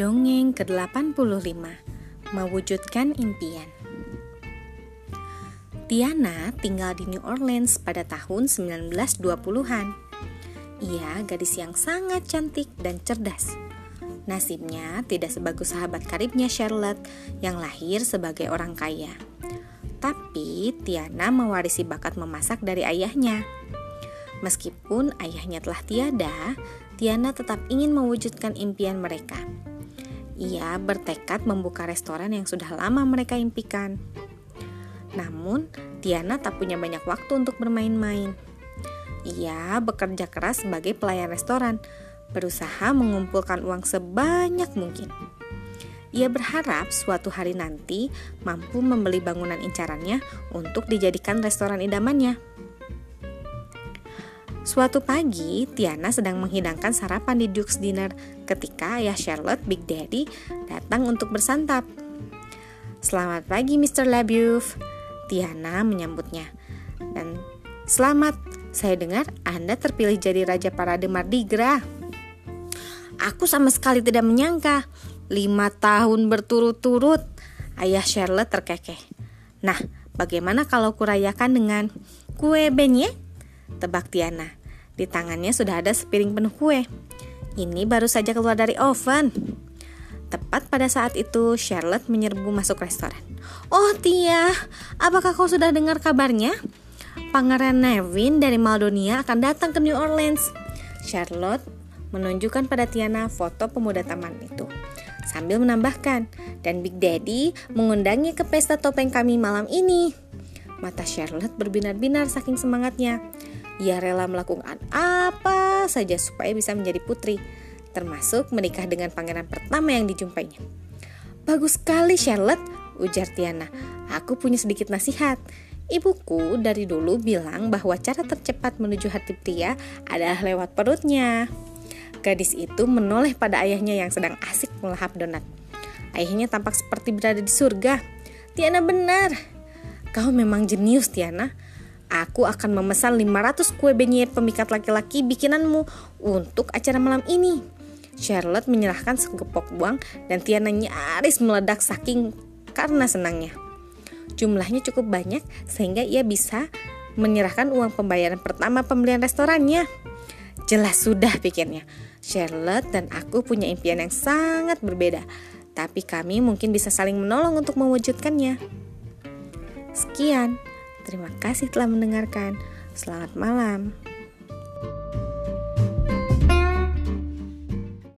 Dongeng ke-85 Mewujudkan Impian Tiana tinggal di New Orleans pada tahun 1920-an. Ia gadis yang sangat cantik dan cerdas. Nasibnya tidak sebagus sahabat karibnya Charlotte yang lahir sebagai orang kaya. Tapi Tiana mewarisi bakat memasak dari ayahnya. Meskipun ayahnya telah tiada, Tiana tetap ingin mewujudkan impian mereka ia bertekad membuka restoran yang sudah lama mereka impikan. Namun, Tiana tak punya banyak waktu untuk bermain-main. Ia bekerja keras sebagai pelayan restoran, berusaha mengumpulkan uang sebanyak mungkin. Ia berharap suatu hari nanti mampu membeli bangunan incarannya untuk dijadikan restoran idamannya. Suatu pagi, Tiana sedang menghidangkan sarapan di Duke's Dinner ketika ayah Charlotte, Big Daddy, datang untuk bersantap. Selamat pagi, Mr. Labeouf. Tiana menyambutnya. Dan selamat, saya dengar Anda terpilih jadi Raja Parade Mardi Gras. Aku sama sekali tidak menyangka. Lima tahun berturut-turut, ayah Charlotte terkekeh. Nah, bagaimana kalau kurayakan dengan kue beignet? Tebak Tiana. Di tangannya sudah ada sepiring penuh kue. Ini baru saja keluar dari oven. Tepat pada saat itu, Charlotte menyerbu masuk restoran. Oh Tia, apakah kau sudah dengar kabarnya? Pangeran Nevin dari Maldonia akan datang ke New Orleans. Charlotte menunjukkan pada Tiana foto pemuda taman itu. Sambil menambahkan, dan Big Daddy mengundangnya ke pesta topeng kami malam ini. Mata Charlotte berbinar-binar saking semangatnya. Ia rela melakukan apa saja supaya bisa menjadi putri, termasuk menikah dengan pangeran pertama yang dijumpainya. Bagus sekali Charlotte, ujar Tiana. Aku punya sedikit nasihat. Ibuku dari dulu bilang bahwa cara tercepat menuju hati pria adalah lewat perutnya. Gadis itu menoleh pada ayahnya yang sedang asik melahap donat. Ayahnya tampak seperti berada di surga. Tiana benar. Kau memang jenius, Tiana. Aku akan memesan 500 kue benyet pemikat laki-laki bikinanmu untuk acara malam ini. Charlotte menyerahkan segepok uang dan Tiana nyaris meledak saking karena senangnya. Jumlahnya cukup banyak sehingga ia bisa menyerahkan uang pembayaran pertama pembelian restorannya. Jelas sudah pikirnya. Charlotte dan aku punya impian yang sangat berbeda, tapi kami mungkin bisa saling menolong untuk mewujudkannya. Sekian. Terima kasih telah mendengarkan. Selamat malam.